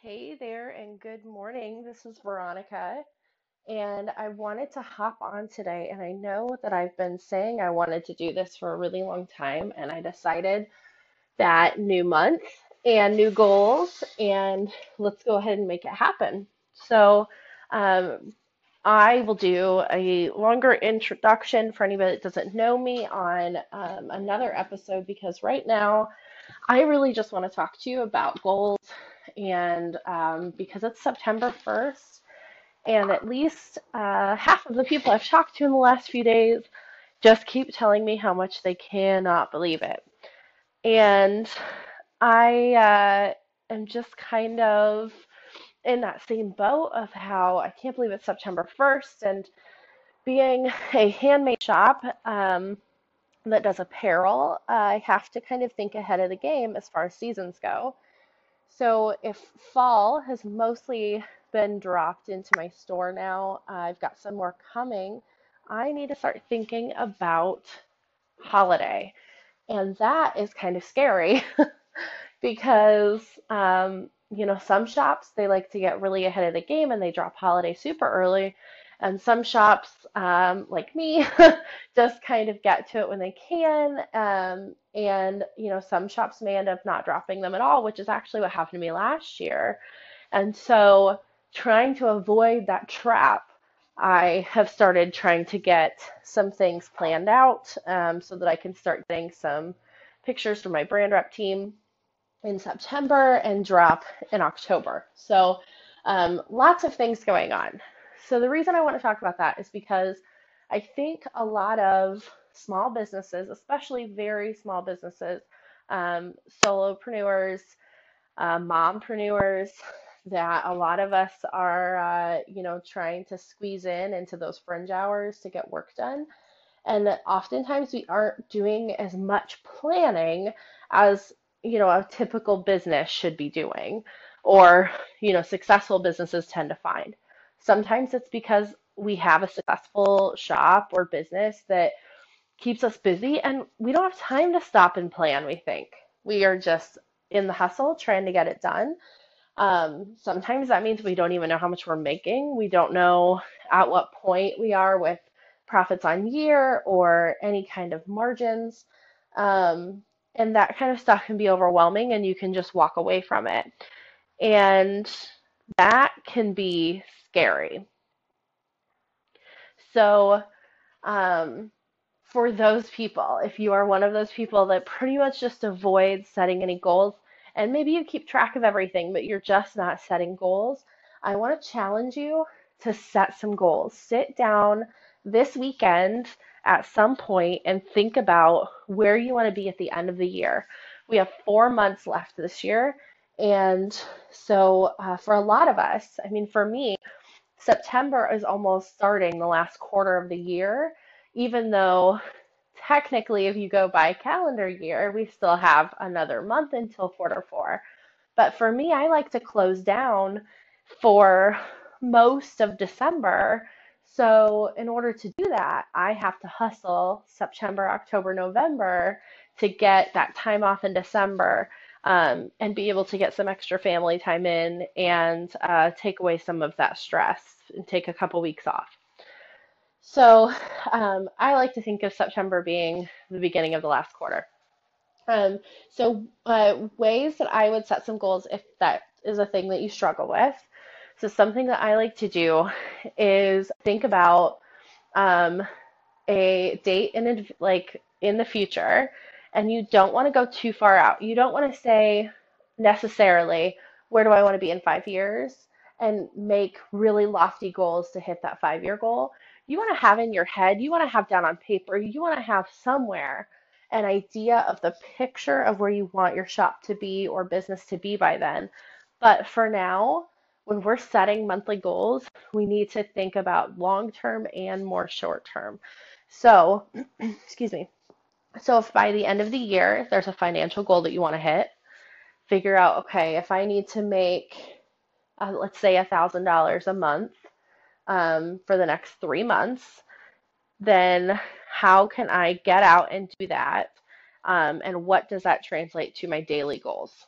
Hey there, and good morning. This is Veronica, and I wanted to hop on today. And I know that I've been saying I wanted to do this for a really long time, and I decided that new month and new goals, and let's go ahead and make it happen. So, um, I will do a longer introduction for anybody that doesn't know me on um, another episode because right now. I really just want to talk to you about goals, and um, because it's September 1st, and at least uh, half of the people I've talked to in the last few days just keep telling me how much they cannot believe it. And I uh, am just kind of in that same boat of how I can't believe it's September 1st, and being a handmade shop. Um, that does apparel, I have to kind of think ahead of the game as far as seasons go. So if fall has mostly been dropped into my store now, I've got some more coming. I need to start thinking about holiday. And that is kind of scary because, um, you know, some shops they like to get really ahead of the game and they drop holiday super early. And some shops, um, like me, just kind of get to it when they can. Um, and, you know, some shops may end up not dropping them at all, which is actually what happened to me last year. And so, trying to avoid that trap, I have started trying to get some things planned out um, so that I can start getting some pictures from my brand rep team in September and drop in October. So, um, lots of things going on. So, the reason I want to talk about that is because I think a lot of small businesses, especially very small businesses, um, solopreneurs, uh, mompreneurs, that a lot of us are, uh, you know, trying to squeeze in into those fringe hours to get work done. And that oftentimes we aren't doing as much planning as, you know, a typical business should be doing, or, you know, successful businesses tend to find. Sometimes it's because we have a successful shop or business that keeps us busy and we don't have time to stop and plan, we think. We are just in the hustle trying to get it done. Um, sometimes that means we don't even know how much we're making. We don't know at what point we are with profits on year or any kind of margins. Um, and that kind of stuff can be overwhelming and you can just walk away from it. And that can be scary. So, um, for those people, if you are one of those people that pretty much just avoids setting any goals, and maybe you keep track of everything, but you're just not setting goals, I want to challenge you to set some goals. Sit down this weekend at some point and think about where you want to be at the end of the year. We have four months left this year. And so, uh, for a lot of us, I mean, for me, September is almost starting the last quarter of the year, even though technically, if you go by calendar year, we still have another month until quarter four. But for me, I like to close down for most of December. So, in order to do that, I have to hustle September, October, November to get that time off in December um, and be able to get some extra family time in and uh, take away some of that stress and take a couple weeks off. So um, I like to think of September being the beginning of the last quarter. Um, so uh, ways that I would set some goals if that is a thing that you struggle with. So something that I like to do is think about um, a date in like in the future and you don't want to go too far out. You don't want to say necessarily, where do I want to be in five years? And make really lofty goals to hit that five year goal. You want to have in your head, you want to have down on paper, you want to have somewhere an idea of the picture of where you want your shop to be or business to be by then. But for now, when we're setting monthly goals, we need to think about long term and more short term. So, excuse me. So if by the end of the year there's a financial goal that you want to hit, figure out, okay, if I need to make, uh, let's say, a thousand dollars a month um, for the next three months, then how can I get out and do that? Um, and what does that translate to my daily goals?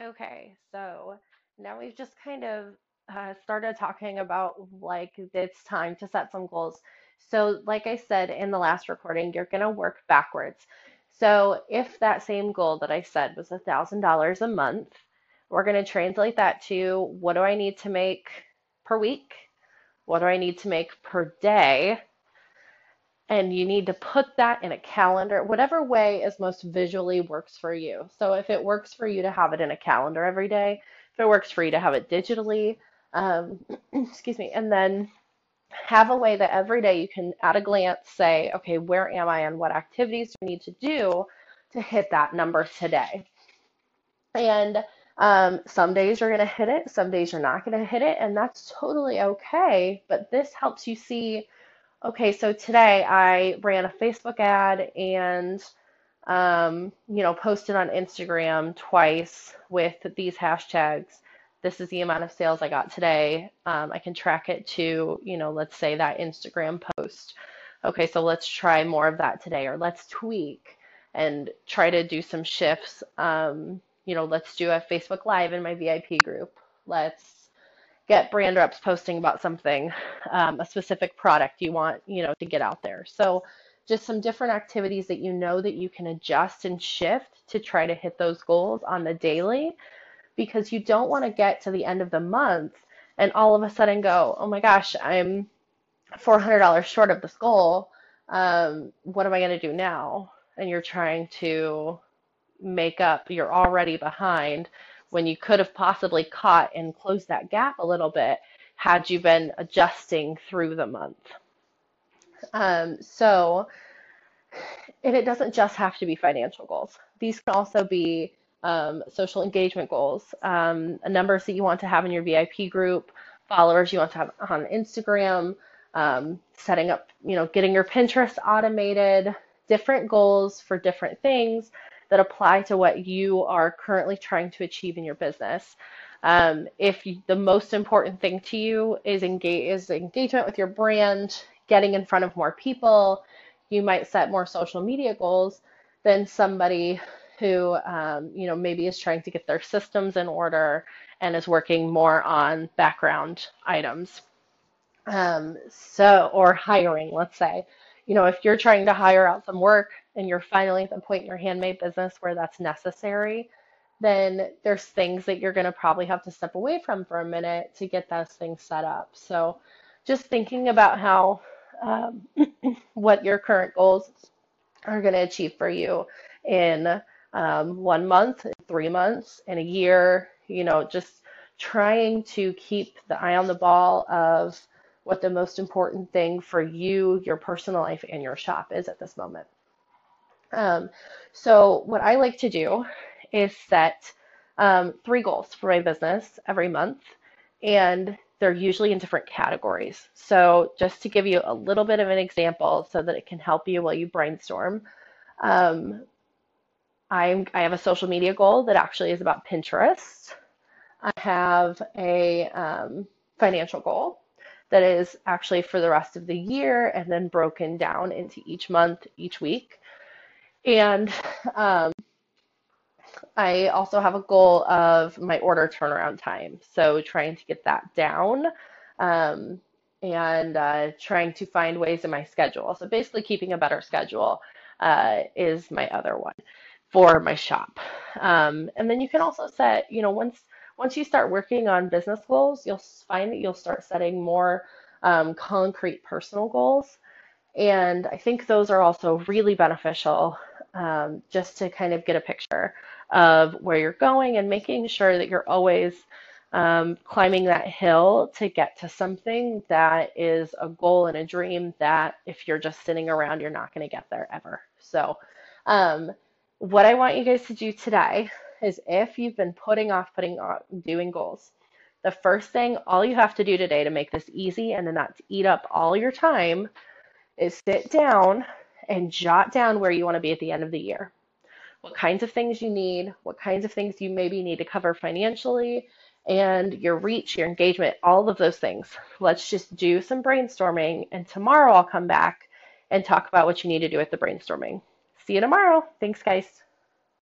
Okay, so now we've just kind of uh, started talking about like it's time to set some goals. So, like I said in the last recording, you're going to work backwards. So, if that same goal that I said was $1,000 a month, we're going to translate that to what do I need to make per week? What do I need to make per day? and you need to put that in a calendar, whatever way is most visually works for you. So if it works for you to have it in a calendar every day, if it works for you to have it digitally, um, excuse me, and then have a way that every day you can at a glance say, okay, where am I and what activities do I need to do to hit that number today? And um, some days you're going to hit it, some days you're not going to hit it, and that's totally okay. But this helps you see Okay, so today I ran a Facebook ad and um, you know, posted on Instagram twice with these hashtags. This is the amount of sales I got today. Um, I can track it to, you know, let's say that Instagram post. Okay, so let's try more of that today, or let's tweak and try to do some shifts. Um, you know, let's do a Facebook Live in my VIP group. Let's get brand reps posting about something, um, a specific product you want, you know, to get out there. So just some different activities that you know that you can adjust and shift to try to hit those goals on the daily because you don't want to get to the end of the month and all of a sudden go, oh my gosh, I'm $400 short of this goal. Um, what am I going to do now? And you're trying to make up, you're already behind when you could have possibly caught and closed that gap a little bit had you been adjusting through the month. Um, so, and it doesn't just have to be financial goals. These can also be um, social engagement goals, um, numbers that you want to have in your VIP group, followers you want to have on Instagram, um, setting up, you know, getting your Pinterest automated, different goals for different things that apply to what you are currently trying to achieve in your business. Um, if you, the most important thing to you is engage is engagement with your brand, getting in front of more people, you might set more social media goals than somebody who um, you know maybe is trying to get their systems in order and is working more on background items. Um, so or hiring, let's say you know, if you're trying to hire out some work and you're finally at the point in your handmade business where that's necessary, then there's things that you're going to probably have to step away from for a minute to get those things set up. So just thinking about how um, what your current goals are going to achieve for you in um, one month, three months, and a year, you know, just trying to keep the eye on the ball of what the most important thing for you, your personal life, and your shop is at this moment. Um, so, what I like to do is set um, three goals for my business every month, and they're usually in different categories. So, just to give you a little bit of an example so that it can help you while you brainstorm, um, I'm, I have a social media goal that actually is about Pinterest. I have a um, financial goal that is actually for the rest of the year and then broken down into each month, each week. And um, I also have a goal of my order turnaround time. So trying to get that down um, and uh, trying to find ways in my schedule. So basically, keeping a better schedule uh, is my other one for my shop. Um, and then you can also set, you know, once once you start working on business goals, you'll find that you'll start setting more um, concrete personal goals. And I think those are also really beneficial um, just to kind of get a picture of where you're going and making sure that you're always um, climbing that hill to get to something that is a goal and a dream that if you're just sitting around, you're not going to get there ever. So, um, what I want you guys to do today is if you've been putting off putting off doing goals, the first thing all you have to do today to make this easy and to not eat up all your time is sit down and jot down where you want to be at the end of the year. What kinds of things you need, what kinds of things you maybe need to cover financially, and your reach, your engagement, all of those things. Let's just do some brainstorming, and tomorrow I'll come back and talk about what you need to do with the brainstorming. See you tomorrow. Thanks, guys.